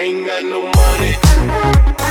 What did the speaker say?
Ain't got no money.